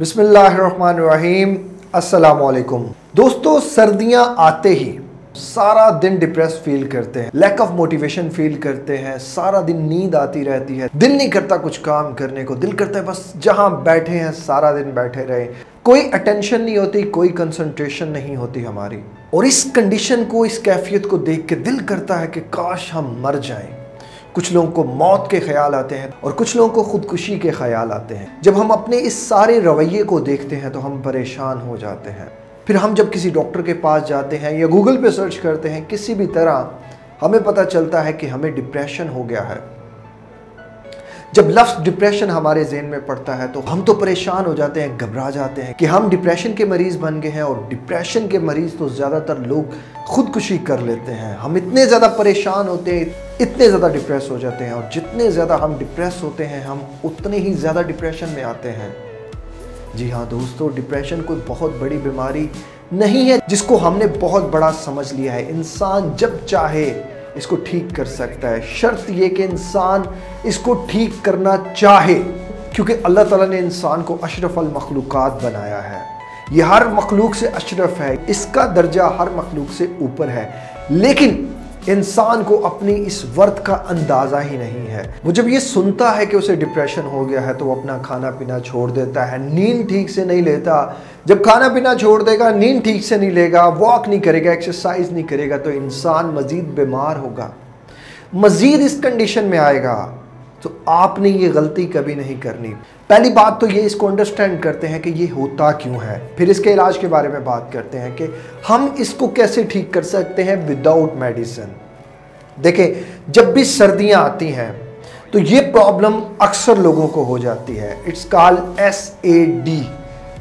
بسم اللہ الرحمن الرحیم السلام علیکم دوستو سردیاں آتے ہی سارا دن ڈپریس فیل کرتے ہیں لیک آف موٹیویشن فیل کرتے ہیں سارا دن نیند آتی رہتی ہے دل نہیں کرتا کچھ کام کرنے کو دل کرتا ہے بس جہاں بیٹھے ہیں سارا دن بیٹھے رہے کوئی اٹینشن نہیں ہوتی کوئی کنسنٹریشن نہیں ہوتی ہماری اور اس کنڈیشن کو اس کیفیت کو دیکھ کے دل کرتا ہے کہ کاش ہم مر جائیں کچھ لوگوں کو موت کے خیال آتے ہیں اور کچھ لوگوں کو خودکشی کے خیال آتے ہیں۔ جب ہم اپنے اس سارے رویے کو دیکھتے ہیں تو ہم پریشان ہو جاتے ہیں۔ پھر ہم جب کسی ڈاکٹر کے پاس جاتے ہیں یا گوگل پہ سرچ کرتے ہیں، کسی بھی طرح ہمیں پتہ چلتا ہے کہ ہمیں ڈپریشن ہو گیا ہے۔ جب لفظ ڈپریشن ہمارے ذہن میں پڑتا ہے تو ہم تو پریشان ہو جاتے ہیں، گھبرا جاتے ہیں کہ ہم ڈپریشن کے مریض بن گئے ہیں اور ڈپریشن کے مریض تو زیادہ تر لوگ خودکشی کر لیتے ہیں۔ ہم اتنے زیادہ پریشان ہوتے ہیں، اتنے زیادہ ڈپریس ہو جاتے ہیں اور جتنے زیادہ ہم ڈپریس ہوتے ہیں، ہم اتنے ہی زیادہ ڈپریشن میں آتے ہیں۔ جی ہاں دوستو ڈپریشن کوئی بہت بڑی بیماری نہیں ہے جس کو ہم نے بہت بڑا سمجھ لیا ہے۔ انسان جب چاہے اس کو ٹھیک کر سکتا ہے۔ شرط یہ کہ انسان اس کو ٹھیک کرنا چاہے، کیونکہ اللہ تعالیٰ نے انسان کو اشرف المخلوقات بنایا ہے۔ یہ ہر مخلوق سے اشرف ہے، اس کا درجہ ہر مخلوق سے اوپر ہے۔ لیکن انسان کو اپنی اس ورد کا اندازہ ہی نہیں ہے۔ وہ جب یہ سنتا ہے کہ اسے ڈپریشن ہو گیا ہے تو وہ اپنا کھانا پینا چھوڑ دیتا ہے۔ نیند ٹھیک سے نہیں لیتا۔ جب کھانا پینا چھوڑ دے گا، نیند ٹھیک سے نہیں لے گا، واک نہیں کرے گا ایکسرسائز نہیں کرے گا، تو انسان مزید بیمار ہوگا۔ مزید اس کنڈیشن میں آئے گا۔ تو آپ نے یہ غلطی کبھی نہیں کرنی۔ پہلی بات تو یہ اس کو انڈرسٹینڈ کرتے ہیں کہ یہ ہوتا کیوں ہے۔ پھر اس کے علاج کے بارے میں بات کرتے ہیں کہ ہم اس کو کیسے ٹھیک کر سکتے ہیں وداؤٹ میڈیسن دیکھیں، جب بھی سردیاں آتی ہیں تو یہ پرابلم اکثر لوگوں کو ہو جاتی ہے۔ It's call S A D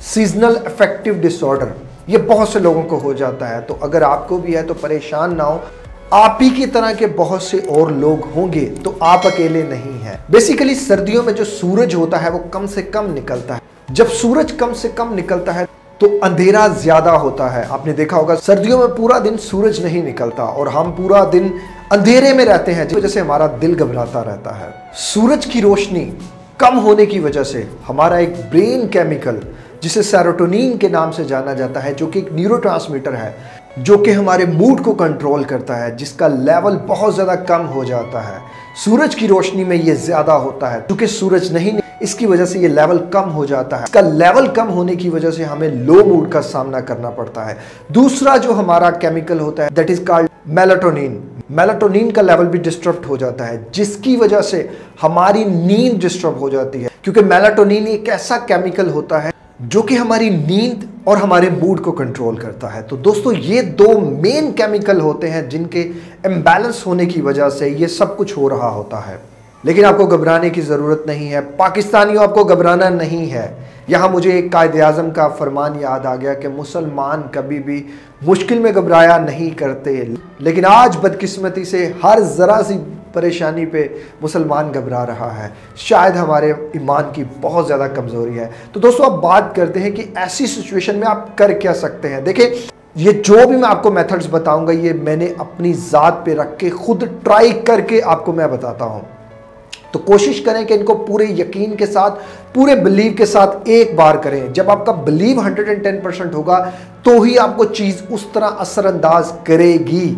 seasonal affective dish order یہ بہت سے لوگوں کو ہو جاتا ہے۔ تو اگر آپ کو بھی ہے تو پریشان نہ ہو۔ آپ ہی کی طرح کے بہت سے اور لوگ ہوں گے تو آپ اکیلے نہیں ہیں۔ بیسیکلی سردیوں میں جو سورج ہوتا ہے وہ کم سے کم نکلتا ہے۔ جب سورج کم سے کم نکلتا ہے تو اندھیرا زیادہ ہوتا ہے۔ آپ نے دیکھا ہوگا سردیوں میں پورا دن سورج نہیں نکلتا اور ہم پورا دن اندھیرے میں رہتے ہیں، جس وجہ سے ہمارا دل گھبراتا رہتا ہے۔ سورج کی روشنی کم ہونے کی وجہ سے ہمارا ایک برین کیمیکل جسے سیروٹونین کے نام سے جانا جاتا ہے، جو کہ ایک نیورو ٹرانسمیٹر ہے، جو کہ ہمارے موڈ کو کنٹرول کرتا ہے، جس کا لیول بہت زیادہ کم ہو جاتا ہے۔ سورج کی روشنی میں یہ زیادہ ہوتا ہے کیونکہ سورج نہیں، اس کی وجہ سے یہ لیول کم ہو جاتا ہے۔ اس کا لیول کم ہونے کی وجہ سے ہمیں لو موڈ کا سامنا کرنا پڑتا ہے۔ دوسرا جو ہمارا کیمیکل ہوتا ہے دیٹ از کالڈ میلاٹونین میلاٹونین کا لیول بھی ڈسٹربٹ ہو جاتا ہے، جس کی وجہ سے ہماری نیند ڈسٹرب ہو جاتی ہے۔ کیونکہ میلاٹونین ایک ایسا کیمیکل ہوتا ہے جو کہ ہماری نیند اور ہمارے موڈ کو کنٹرول کرتا ہے۔ تو دوستو، یہ دو مین کیمیکل ہوتے ہیں جن کے امبیلنس ہونے کی وجہ سے یہ سب کچھ ہو رہا ہوتا ہے۔ لیکن آپ کو گھبرانے کی ضرورت نہیں ہے، پاکستانیوں آپ کو گھبرانا نہیں ہے۔ یہاں مجھے ایک قائد اعظم کا فرمان یاد آ گیا کہ مسلمان کبھی بھی مشکل میں گھبرایا نہیں کرتے۔ لیکن آج بدقسمتی سے ہر ذرا سی پریشانی پہ مسلمان گھبرا رہا ہے۔ شاید ہمارے ایمان کی بہت زیادہ کمزوری ہے۔ تو دوستو، اب بات کرتے ہیں کہ ایسی سچویشن میں آپ کر کیا سکتے ہیں۔ دیکھیں، یہ جو بھی میں آپ کو میتھڈز بتاؤں گا، یہ میں نے اپنی ذات پہ رکھ کے خود ٹرائی کر کے آپ کو میں بتاتا ہوں۔ تو کوشش کریں کہ ان کو پورے یقین کے ساتھ، پورے بلیو کے ساتھ ایک بار کریں۔ جب آپ کا believe hundred and ten percent ہوگا، تو ہی آپ کو چیز اس طرح اثر انداز کرے گی۔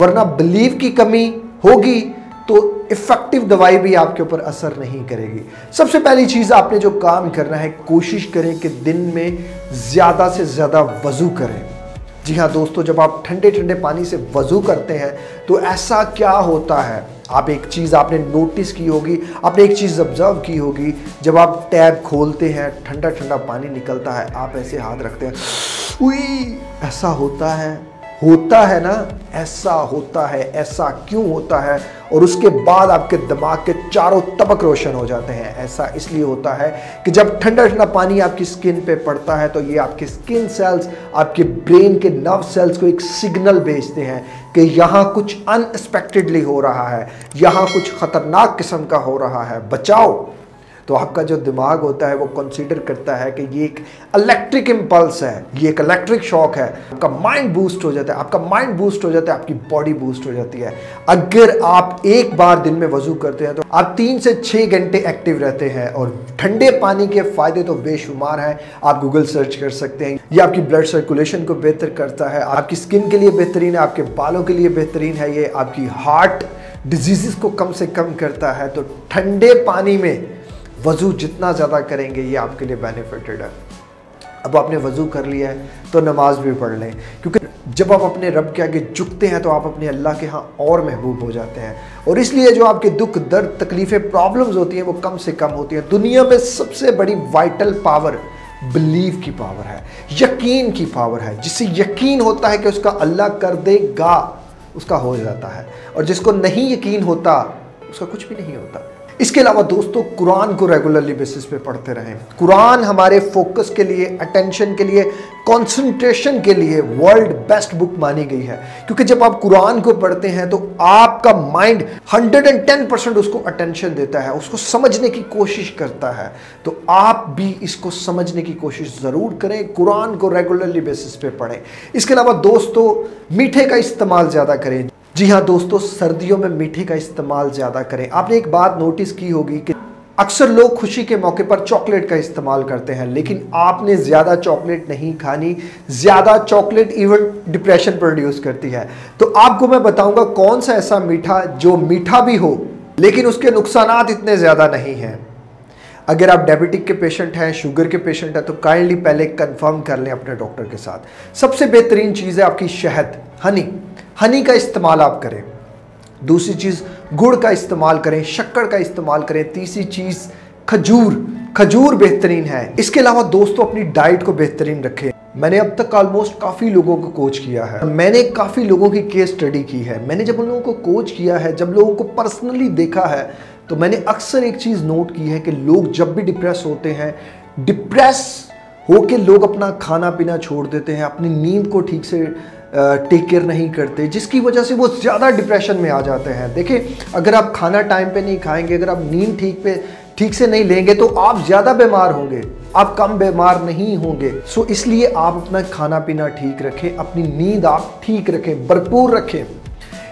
ورنہ بلیو کی کمی ہوگی۔ تو افیکٹو دوائی بھی آپ کے اوپر اثر نہیں کرے گی۔ سب سے پہلی چیز آپ نے جو کام کرنا ہے، کوشش کریں کہ دن میں زیادہ سے زیادہ وضو کریں۔ جی ہاں دوستو، جب آپ ٹھنڈے ٹھنڈے پانی سے وضو کرتے ہیں تو ایسا کیا ہوتا ہے؟ آپ ایک چیز آپ نے نوٹس کی ہوگی، آپ نے ایک چیز ابزرو کی ہوگی۔ جب آپ ٹیب کھولتے ہیں، ٹھنڈا ٹھنڈا پانی نکلتا ہے، آپ ایسے ہاتھ رکھتے ہیں۔ اوئی ایسا ہوتا ہے۔ ہوتا ہے نا، ایسا ہوتا ہے، ایسا کیوں ہوتا ہے؟ اور اس کے بعد آپ کے دماغ کے چاروں طبق روشن ہو جاتے ہیں۔ ایسا اس لیے ہوتا ہے کہ جب ٹھنڈا ٹھنڈا پانی آپ کی سکن پہ پڑتا ہے تو یہ آپ کے سکن سیلز آپ کے برین کے نرو سیلز کو ایک سگنل بھیجتے ہیں کہ یہاں کچھ ان ہو رہا ہے، یہاں کچھ خطرناک قسم کا ہو رہا ہے۔ بچاؤ۔ تو آپ کا جو دماغ ہوتا ہے وہ کنسیڈر کرتا ہے کہ یہ ایک الیکٹرک امپلس ہے، یہ ایک الیکٹرک شاک ہے۔ آپ کا مائنڈ بوسٹ ہو جاتا ہے، آپ کا مائنڈ بوسٹ ہو جاتا ہے، آپ کی باڈی بوسٹ ہو جاتی ہے۔ اگر آپ ایک بار دن میں وضو کرتے ہیں تو آپ تین سے چھ گھنٹے ایکٹیو رہتے ہیں اور ٹھنڈے پانی کے فائدے تو بے شمار ہیں۔ آپ گوگل سرچ کر سکتے ہیں۔ یہ آپ کی بلڈ سرکولیشن کو بہتر کرتا ہے۔ آپ کی سکن کے لیے بہترین ہے، آپ کے بالوں کے لیے بہترین ہے۔ یہ آپ کی ہارٹ ڈیزیزز کو کم سے کم کرتا ہے۔ تو ٹھنڈے پانی میں وضو جتنا زیادہ کریں گے، یہ آپ کے لیے بینیفٹڈ ہے۔ اب آپ نے وضو کر لیا ہے تو نماز بھی پڑھ لیں۔ کیونکہ جب آپ اپنے رب کے آگے جھکتے ہیں تو آپ اپنے اللہ کے ہاں اور محبوب ہو جاتے ہیں۔ اور اس لیے جو آپ کے دکھ، درد، تکلیفیں پرابلمز ہوتی ہیں، وہ کم سے کم ہوتی ہیں۔ دنیا میں سب سے بڑی وائٹل پاور بلیف کی پاور ہے، یقین کی پاور ہے۔ جس سے یقین ہوتا ہے کہ اس کا اللہ کر دے گا، اس کا ہو جاتا ہے۔ اور جس کو نہیں یقین ہوتا، اس کا کچھ بھی نہیں ہوتا۔ اس کے علاوہ دوستو، قرآن کو ریگولرلی بیسس پہ پڑھتے رہیں۔ قرآن ہمارے فوکس کے لیے اٹینشن کے لیے کانسنٹریشن کے لیے ورلڈ بیسٹ بک مانی گئی ہے۔ کیونکہ جب آپ قرآن کو پڑھتے ہیں تو آپ کا mind hundred and ten percent اس کو اٹینشن دیتا ہے، اس کو سمجھنے کی کوشش کرتا ہے۔ تو آپ بھی اس کو سمجھنے کی کوشش ضرور کریں، قرآن کو ریگولرلی بیسس پہ پڑھیں۔ اس کے علاوہ دوستو، میٹھے کا استعمال زیادہ کریں۔ جی ہاں دوستو، سردیوں میں میٹھے کا استعمال زیادہ کریں۔ آپ نے ایک بات نوٹس کی ہوگی کہ اکثر لوگ خوشی کے موقع پر چاکلیٹ کا استعمال کرتے ہیں، لیکن آپ نے زیادہ چاکلیٹ نہیں کھانی، زیادہ چاکلیٹ ایون ڈپریشن پروڈیوس کرتی ہے۔ تو آپ کو میں بتاؤں گا کون سا ایسا میٹھا جو میٹھا بھی ہو، لیکن اس کے نقصانات اتنے زیادہ نہیں ہیں۔ اگر آپ ڈیبیٹک کے پیشنٹ ہیں، شوگر کے پیشنٹ ہیں، تو کائنڈلی پہلے کنفرم کر لیں اپنے ڈاکٹر کے ساتھ۔ سب سے بہترین چیز ہے آپ کی شہد ہنی ہنی کا استعمال آپ کریں۔ دوسری چیز، گڑ کا استعمال کریں، شکر کا استعمال کریں۔ تیسری چیز، کھجور۔ کھجور بہترین ہے۔ اس کے علاوہ دوستو، اپنی ڈائٹ کو بہترین رکھیں۔ میں نے اب تک آلموسٹ کافی لوگوں کو کوچ کیا ہے۔ میں نے کافی لوگوں کی کیس سٹڈی کی ہے۔ میں نے جب ان لوگوں کو کوچ کیا ہے، جب لوگوں کو پرسنلی دیکھا ہے تو میں نے اکثر ایک چیز نوٹ کی ہے کہ لوگ جب بھی ڈپریس ہوتے ہیں ڈپریس ہو کے لوگ اپنا کھانا پینا چھوڑ دیتے ہیں، اپنی نیند کو ٹھیک سے ٹیک کیئر نہیں کرتے، جس کی وجہ سے وہ زیادہ ڈپریشن میں آ جاتے ہیں۔ دیکھیں، اگر آپ کھانا ٹائم پہ نہیں کھائیں گے، اگر آپ نیند ٹھیک پہ، ٹھیک سے نہیں لیں گے، تو آپ زیادہ بیمار ہوں گے۔ آپ کم بیمار نہیں ہوں گے۔ سو اس لیے آپ اپنا کھانا پینا ٹھیک رکھیں، اپنی نیند آپ ٹھیک رکھیں، بھرپور رکھیں۔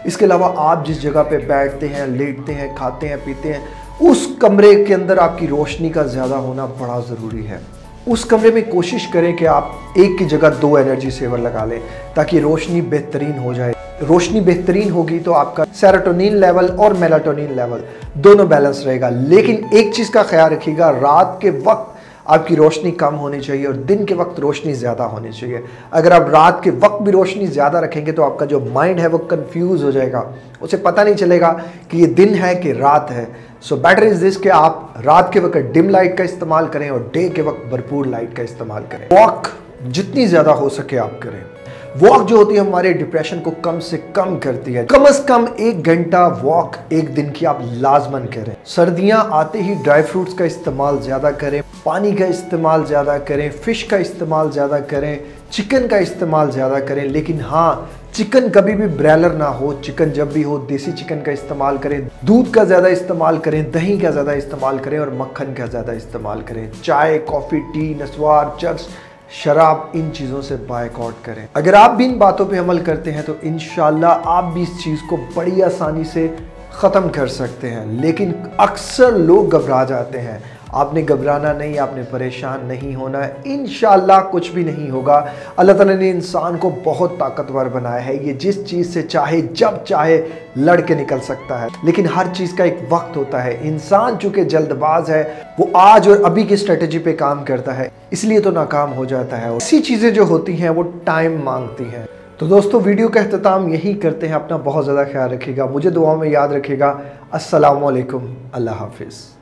اس کے علاوہ آپ جس جگہ پہ بیٹھتے ہیں، لیٹتے ہیں، کھاتے ہیں، پیتے ہیں، اس کمرے کے اندر آپ کی روشنی کا زیادہ ہونا بڑا ضروری ہے۔ اس کمرے میں کوشش کریں کہ آپ ایک کی جگہ دو انرجی سیور لگا لیں تاکہ روشنی بہترین ہو جائے۔ روشنی بہترین ہوگی تو آپ کا سیروٹونین لیول اور میلاٹونین لیول دونوں بیلنس رہے گا۔ لیکن ایک چیز کا خیال رکھیے گا، رات کے وقت آپ کی روشنی کم ہونی چاہیے اور دن کے وقت روشنی زیادہ ہونی چاہیے۔ اگر آپ رات کے وقت بھی روشنی زیادہ رکھیں گے تو آپ کا جو مائنڈ ہے وہ کنفیوز ہو جائے گا۔ اسے پتہ نہیں چلے گا کہ یہ دن ہے کہ رات ہے۔ سو بیٹر از دس کہ آپ رات کے وقت ڈم لائٹ کا استعمال کریں اور ڈے کے وقت بھرپور لائٹ کا استعمال کریں۔ واک جتنی زیادہ ہو سکے آپ کریں۔ واک جو ہوتی ہے ہمارے ڈپریشن کو کم سے کم کرتی ہے۔ کم از کم ایک گھنٹہ واک ایک دن کی آپ لازمن کریں۔ سردیاں آتے ہی ڈرائی فروٹس کا استعمال زیادہ کریں، پانی کا استعمال زیادہ کریں فش کا استعمال زیادہ کریں چکن کا استعمال زیادہ کریں۔ لیکن ہاں چکن کبھی بھی بریلر نہ ہو۔ چکن جب بھی ہو، دیسی چکن کا استعمال کریں۔ دودھ کا زیادہ استعمال کریں، دہی کا زیادہ استعمال کریں اور مکھن کا زیادہ استعمال کریں۔ چائے کافی ٹی نسوار چرس شراب ان چیزوں سے بائک آؤٹ کریں۔ اگر آپ بھی ان باتوں پہ عمل کرتے ہیں تو انشاءاللہ آپ بھی اس چیز کو بڑی آسانی سے ختم کر سکتے ہیں۔ لیکن اکثر لوگ گھبرا جاتے ہیں۔ آپ نے گھبرانا نہیں، آپ نے پریشان نہیں ہونا۔ انشاءاللہ کچھ بھی نہیں ہوگا۔ اللہ تعالیٰ نے انسان کو بہت طاقتور بنایا ہے۔ یہ جس چیز سے چاہے، جب چاہے لڑ کے نکل سکتا ہے۔ لیکن ہر چیز کا ایک وقت ہوتا ہے۔ انسان چونکہ جلد باز ہے، وہ آج اور ابھی کی اسٹریٹجی پہ کام کرتا ہے۔ اس لیے تو ناکام ہو جاتا ہے۔ اسی چیزیں جو ہوتی ہیں، وہ ٹائم مانگتی ہیں۔ تو دوستو ویڈیو کا اختتام یہی کرتے ہیں۔ اپنا بہت زیادہ خیال رکھے گا۔ مجھے دعاؤں میں یاد رکھے گا۔ السلام علیکم۔ اللہ حافظ۔